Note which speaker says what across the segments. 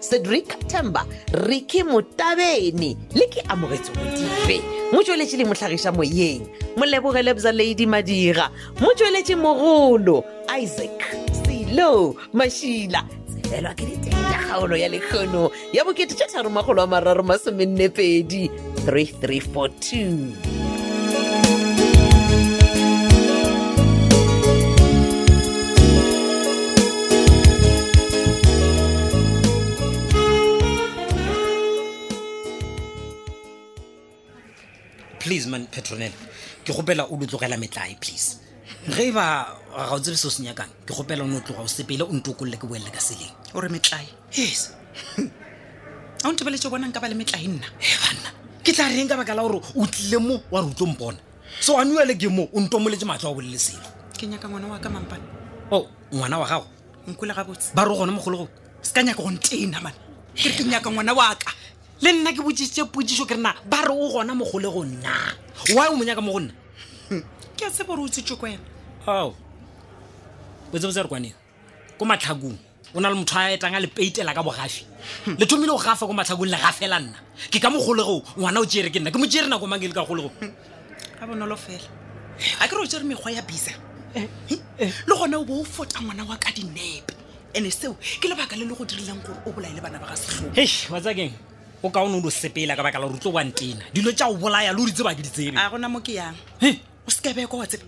Speaker 1: cedric temba ricky motabene le ke amogetse godife mo tšweletše le motlhagiša moyeng mo lebogele bza lady madira mo tšweletše mogolo isaac selo mašila tsebelwa ke diteng tša kgaolo ya lekgono ya bokete tša tharomagolo a mararo masomenne pedi 3342
Speaker 2: please man petronel ke gopela o lotlogela metlae please ge e ba ga o tsebe se o se nyakang ke gopela o ne o tloga o sepele o ntokolole ke boelela ka seleng
Speaker 3: o re metlae
Speaker 2: yes
Speaker 3: a o ntebeletše bona nka ba le metlae nna
Speaker 2: e eh, banna ke tla reng ka baka la gore o tlile mo wa re utlo mpona so a newele ke mo o ntomoletse matlho a bolele selo
Speaker 3: ke nyaka ngwana wa ka mampane
Speaker 2: o oh, ngwana wa gago
Speaker 3: nkole gabotse
Speaker 2: ba re gone mogologo
Speaker 3: se ka nyaka go ntena mane ke re ke nyaka ngwana wa ka
Speaker 2: le nna ke botsisitse potsiso ke rena ba re o gona mogole go nna wa o mo nyaka mo go nna
Speaker 3: ke a tse bore o tsetswe ko ena
Speaker 2: ao botsebotse re kwaneng ko matlhakong o na le motho a etlang a le peitela ka bogafi hmm. le thomile go gafa ko matlhakong le gafela nna ke ka mogolegoo ngwana o tsere ke nna ke mo tsere nako mang e le ka golego hmm.
Speaker 3: ga bonolo fela a ke re o tsere mekgwa ya bisa eh, hmm. eh. le gone o bo o fota ngwana wa ka dinepe ande seo ke lebaka le le go dirileng gore o bolae le bana ba ga
Speaker 2: setlhoo watsakeng o kaone o lo sepela ka baka la rutlo wa ntena dilo tsa o bolaya le o di tseba ke di tsebe
Speaker 3: a gona mo ke yang o sekebeko wa tsebe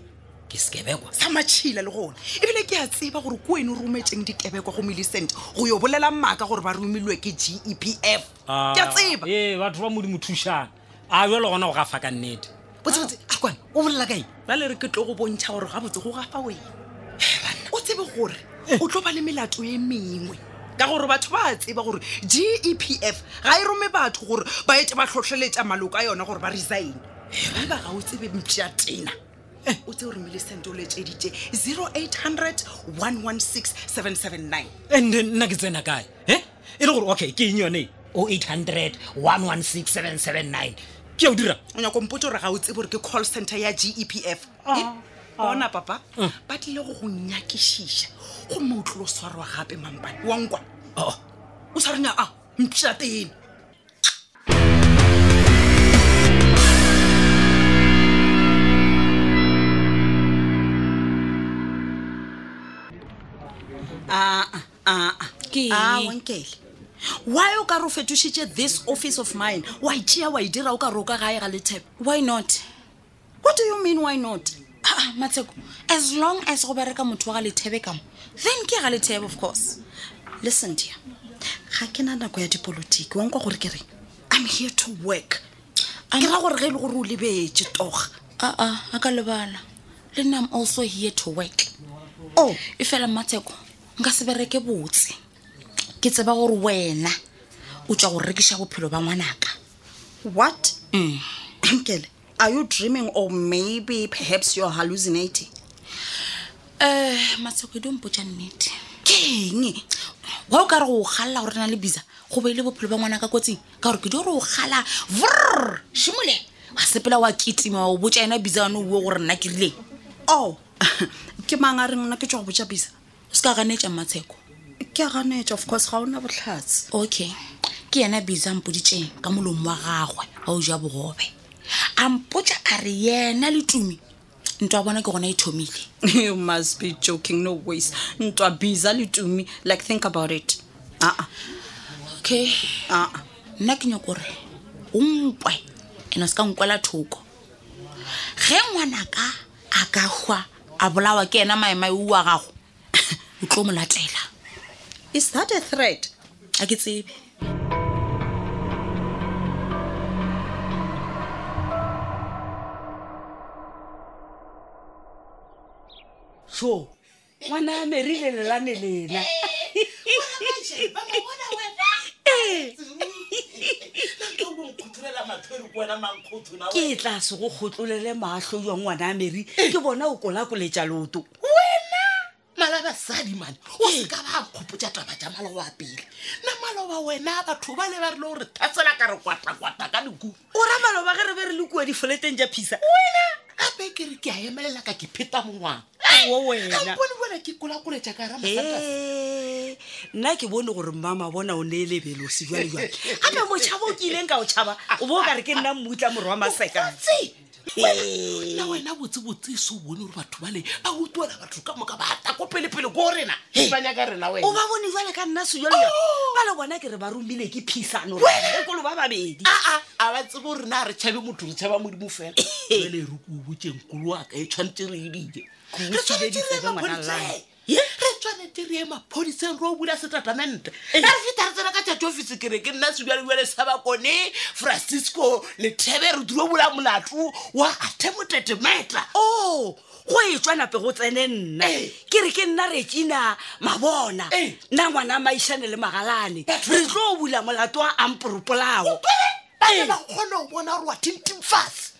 Speaker 2: ke sekebekwa
Speaker 3: sa matšhila le gone ebile ke a tseba gore ko wene o rometseng dikebekwa go millicent go yo bolela maaka gore ba romilwe ke gepf Ah, ke a tseba
Speaker 2: ee batho ba modimo thušana a bjale gona go gafa ka nnete botsebotse a kwane o bolela kae
Speaker 3: ba le re ke tlo go bontšha gore ga botse go gafa wena banna o tsebe gore o tlo ba le melato e mengwe ka gore batho ba a tseba gore gepf ga e rome batho gore ba ete ba tlhotlheletša maloko a yona gore ba resign ba ga o tsebe mpša tena eh, o tse o romele sente o letšeditše 0800 116 779
Speaker 2: and nna ke tsena kae e eh? e le gore okay ke eng yone 0800 116 779 ke ya o dira
Speaker 3: o nyako mpotse gore ga o tse gore ke call center ya g e p f ah. eh? bona papa mm. ba tlile go go nyakešiša gomme o tlilo swarwa gape mampane wa nkwa
Speaker 2: oh.
Speaker 3: o swarenya a ah, mpša tene Ah, ah, ah.
Speaker 4: Ke Ah, eng?
Speaker 3: wankele why o ka re o fetošitše this office of mine wa e tšea wa e dira o ka re o ka gae ga lethebe
Speaker 4: why not
Speaker 3: what do you mean why not
Speaker 4: ah, matsheko as long as go bereka motho wa ga lethebe kamo then ke ga lethebe of course
Speaker 3: listen dia ga ke na nako ya dipolotiki wankwa gore ke re i'm here to work ke ra gore ge e le gore o lebetse toga
Speaker 4: aa ah, ah, a ka lebala le nna i'm also here to work o
Speaker 3: oh.
Speaker 4: e fela matsheko nka se bereke botse ke tseba gore wena o tswa go rekiša bophelo ba ngwanaka
Speaker 3: what
Speaker 4: mm.
Speaker 3: ankele are you dreaming or maybe perhaps you're hallucinating
Speaker 4: um eh, matseko e dompotsa nnete
Speaker 3: keng
Speaker 4: wa o ka re go galela gore re na le bisa go beile bophelo ba ngwana ka kotsing ka gore ke dio gore o gala vrr shimole wa sepela wa ketima o botsa ena bisa one uo gore nna ke rileng o
Speaker 3: oh, ke mang a reng nna ke tswa go botsa bisa
Speaker 4: o se ka ganetša mmatsheko
Speaker 3: ke a ganetša of course ga o na botlhatse
Speaker 4: okay ke yena bisa mpoditseng ka molomo wa gagwe a o ja bogobe a mpotsa a re yena le tumi ntwa ya bona ke gona e thomile
Speaker 3: you must be joking no ways ntwa bisa le tumi like think about it aa
Speaker 4: okay
Speaker 3: aa
Speaker 4: nna ke nyako gore o nkwe ene o se ka nkwela thoko ge ngwanaka a ka hwa a bolawa ke ena maemae o wa gago o tlo mo latela
Speaker 3: is that a threat
Speaker 4: a ke tsebe
Speaker 5: sure ngwana a merile lelane lena ke tla se go kgotlolele maahlo jwa ngwana a meri ke bona o kolakoletša loto
Speaker 6: wena malabasadi mane o se ka ba kgopotsa taba ja maloba pele na maloba wena batho ba le ba rile gore thasela ka re kwatakwata ka dikuku
Speaker 5: o ra maloba ge re be re le kua difoleteng ja phisa wena
Speaker 6: gape ke re ke a emelela ka ke pheta mongwana
Speaker 5: wo wena
Speaker 6: kampone bona ke kolakoletša ka ra masata
Speaker 5: Eh, nna ke bone gore mmama bona o ne e lebelosi jwale jwale gape motšhaba o ke ileng ka o tšhaba o bo o ka re ke nna mmutla morwa masekane tse
Speaker 6: na wena botsebotse e se o bone gore batho bale ba utlwela batho ka moka bata ko pelepele ko rena
Speaker 5: o ba bone jale ka nna sejalo oh! ba le bona ke re ba romile ke phisano e kolo ba babedi
Speaker 6: aa a ba tsebe gore na re tšhabe motho re tšhaba modimo fela ele e re ko botseng kolo aka e tshwanetse re edile
Speaker 5: re tshwanetse re ba bontsee ye
Speaker 6: re tshwanetse re ye maphodiseng ro bula setatamente a re feta re tsena ka tšatši office kere ke nna sebjalebjale sa bakone francisco lethebe re duro bula molato wa athemotetemeta
Speaker 5: o oh, go e tswa nape go tsene nna
Speaker 6: eh.
Speaker 5: ke re ke nna re tsina mabona
Speaker 6: eh.
Speaker 5: nna ngwana maišane le magalane re tlo bula molato wa
Speaker 6: amporopolago ba kgone go bona gore wa tinting fase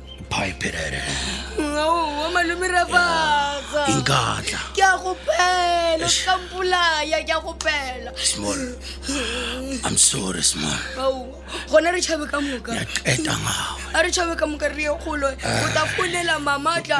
Speaker 6: phaepherere aowa malome rafatsa inkatla ke a gopela
Speaker 5: o
Speaker 7: ka mpolaya ke a gopela
Speaker 8: small i'm sorry small
Speaker 7: aowa gona re tšhabe ka moka
Speaker 8: ya qeta ngao
Speaker 7: a re tšhabe ka moka re ye kgolo o ta
Speaker 8: folela mama tla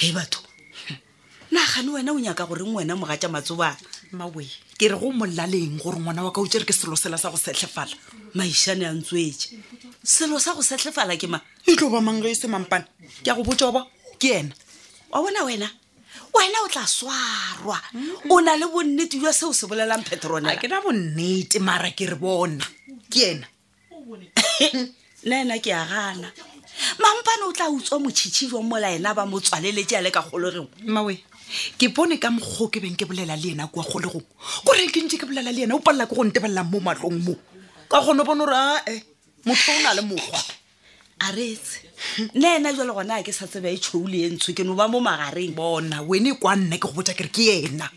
Speaker 5: he batho nagane wena o nyaka goreng wena moga tša matsobana
Speaker 3: mawe ke re go molaleng gore ngwana wa ka o tsere ke selo sela sa go setlhefala
Speaker 5: maišane a ntswetse selo sa go setlhefala ke ma
Speaker 3: e tlo ba mang ge e se mampane ke a go botsa ba ke ena
Speaker 5: wa bona wena wena o tla swarwa o na le bonnete jwa seo se bolelang petrona
Speaker 3: ke na bonnete mara ke re bona ke ena
Speaker 5: nna ena ke a gana mampane o tla utswa motšhitšhi jwa mola ena ba mo tswaleletse ya le ka kgoloreng
Speaker 3: mawe ke bone ka mokgo ke beng ke bolela le ena kua kgolegong gore ke ntse ke bolela le ena o palela ke go ntebelelang mo matlong mo ka kgone o bone gore ae motho o na le mokgwa
Speaker 5: a retse nna ena jalo gona a ke sa tseba e tšhou le e ntsho ke no ba mo magareng
Speaker 3: bona wene e kwa nna ke go botsa kere ke ena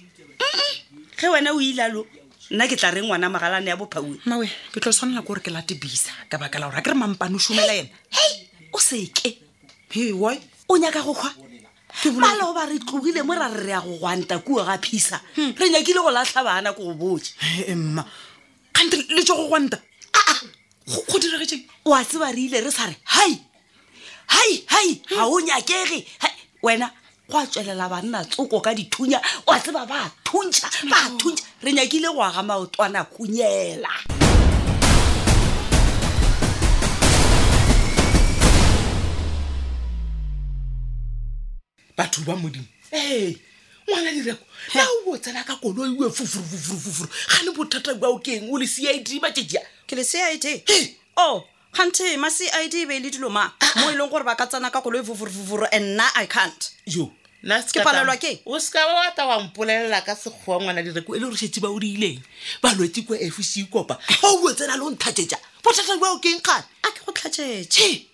Speaker 5: ge wena o ilalo nna ke tla re ngwana magalane ya bophaue
Speaker 3: mawe ke tlo tshwanela ko gore ke late bisa ka baka la gore a ke re mampane o šomela ena
Speaker 5: hei o seke
Speaker 3: he wy
Speaker 5: o nyaka go kgwa ba lego ba re tlogile mo ra re re ya go gwanta kua ga phisa hmm. re nyakile go latlha bana ko go botse
Speaker 3: mma kgante le tso go gwanta aa go diragetseng
Speaker 5: wa tseba re ile re sa re hai hai hai ga o nyakege wena go a tswelela banna tsoko ka dithunya wa tseba ba thuntšha ba thuntšha re nyakile go aga maotwana khunyela
Speaker 6: batho ba modimo ee ngwana direko na o bo tsena ka kolo iwe fufurufufurufufuru ga ne bothata bao ke eng o le c i d ba tšejea
Speaker 5: ke le c i d o oh, gante ma c i d e be e le dilo ma ah, ah. mo e leng gore ba ka tsena ka kolo e fufurufufuru and na i can't
Speaker 6: yo
Speaker 5: ke palelwa ke
Speaker 6: o seka ba batla wa mpolelela ka sekgowa ngwana direko e le gore šetse ba o diileng balwetse ko fc kopa ga o o tsena le o nthatšetša bothata bao
Speaker 5: ke
Speaker 6: eng
Speaker 5: gane a ke
Speaker 6: go tlhatšetše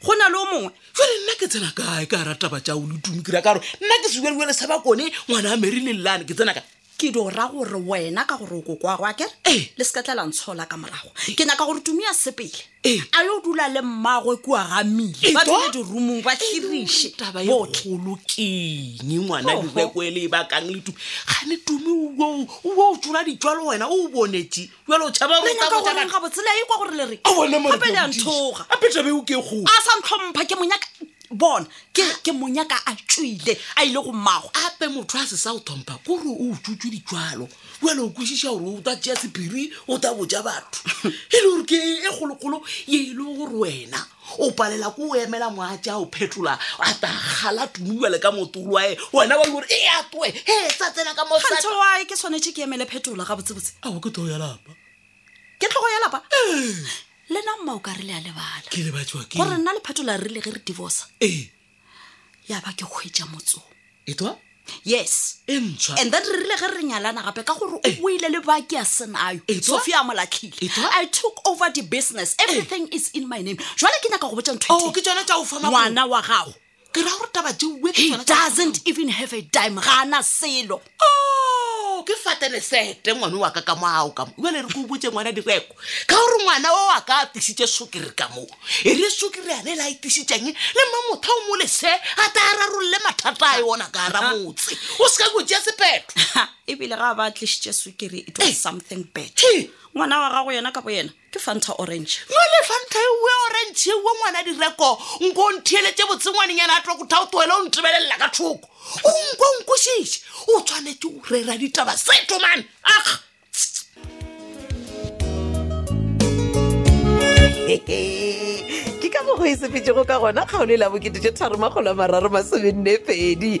Speaker 5: go na le o mongwe
Speaker 6: jale nna ke tsena kae ka ra taba tša olutumo kira ka gore nna ke sebjalewa le seba kone ngwana a mary le llelane ke tsena ka
Speaker 5: ke dio ra gore wena ka gore o koko wa go akere
Speaker 6: Ee.
Speaker 5: le se ka tlela ntshola ka morago ke nyaka gore tumi ya sepele
Speaker 6: Ee.
Speaker 5: a yo dula le mmagwe kua ga mile Ee, ba
Speaker 6: to?
Speaker 5: dule dirumong ba hiriše
Speaker 6: taba e
Speaker 5: botle
Speaker 6: kgolo keng ngwana
Speaker 5: Oho.
Speaker 6: direko e le e bakang le tumi gane tumi wo o tsola dijalo wena o bonetse jalo o tšhaba
Speaker 5: le nyaka gore ga botsela e kwa gore le re gape le a nthoga
Speaker 6: a petabewu ke go
Speaker 5: a sa ntlhompha ke monyaka bona ke ke monyaka a tswile a ile go mmago
Speaker 6: ape motho a se sa o thompha kore o utswutswe dijalo jale o kwešiša gore o ta tšea sephiri o ta boja batho e le gore ke e kgolokgolo ye e le gore wena o palela ko o emela moatse a o phetola a tagala tumuale ka motolo ae wena ba gore e atoe he sa tsena ka
Speaker 5: moae ke tshwanetse ke emele phetola ga botsebotse ao
Speaker 6: ke tlogo ya lapa
Speaker 5: ke tlogo ya lapa lena mma o ka re le a lebala gore nna le phetola re le ge re divorce
Speaker 6: ee
Speaker 5: ya ba ke kgwetša motso
Speaker 6: e twa
Speaker 5: yes
Speaker 6: e ntshwa
Speaker 5: and then re rile ge re nyalana gape ka gore o boile le baki a senayo
Speaker 6: Eh. Etswa?
Speaker 5: sophia a mo latlhile
Speaker 6: E tswa?
Speaker 5: i took over the business everything is in my name jale ke nyaka go botsa ntho Oh,
Speaker 6: ke tsona tša o fa mago.
Speaker 5: ngwana wa gago
Speaker 6: ke ra gore taba tšeoe
Speaker 5: he doesn't even have a dime ga ana selo
Speaker 6: Oh, ke fatene sete ngwane wa ka ka moao ka mo jale re ko botse ngwana direko ka gore ngwana o wa ka a tisitse sukiri ka moo e re sukiri yane le a e tisitseng le mamotha o mo lese a ta a rarolole mathata a yona ka ara motse o se ka kotsia sephetho
Speaker 5: ebile ga a ba tlisitse sukiri it was something bad
Speaker 6: Hey.
Speaker 5: ngwana wa gago yena ka bo yena ke fanta orange
Speaker 6: ngwale fanta ewe orange ewe ngwana direko nko o ntheeletše botsengwanenyana a tlo go thaotoele o ntebelelela ka thoko o nko o nkwešiše o tshwanetse o rera ditaba seto mane ah
Speaker 1: ke ka mo go e sepetšego ka gona kgaolo e la bokete tše tharo makgolo a mararo masomenne pedi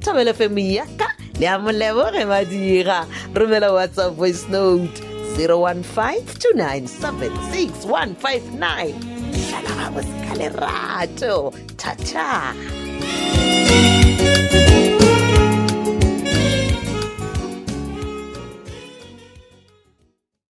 Speaker 1: thabelo fm yaka le a moleboge madira romela whatsapp voice note 015 2976159 hlala gabose ka lerato thathaa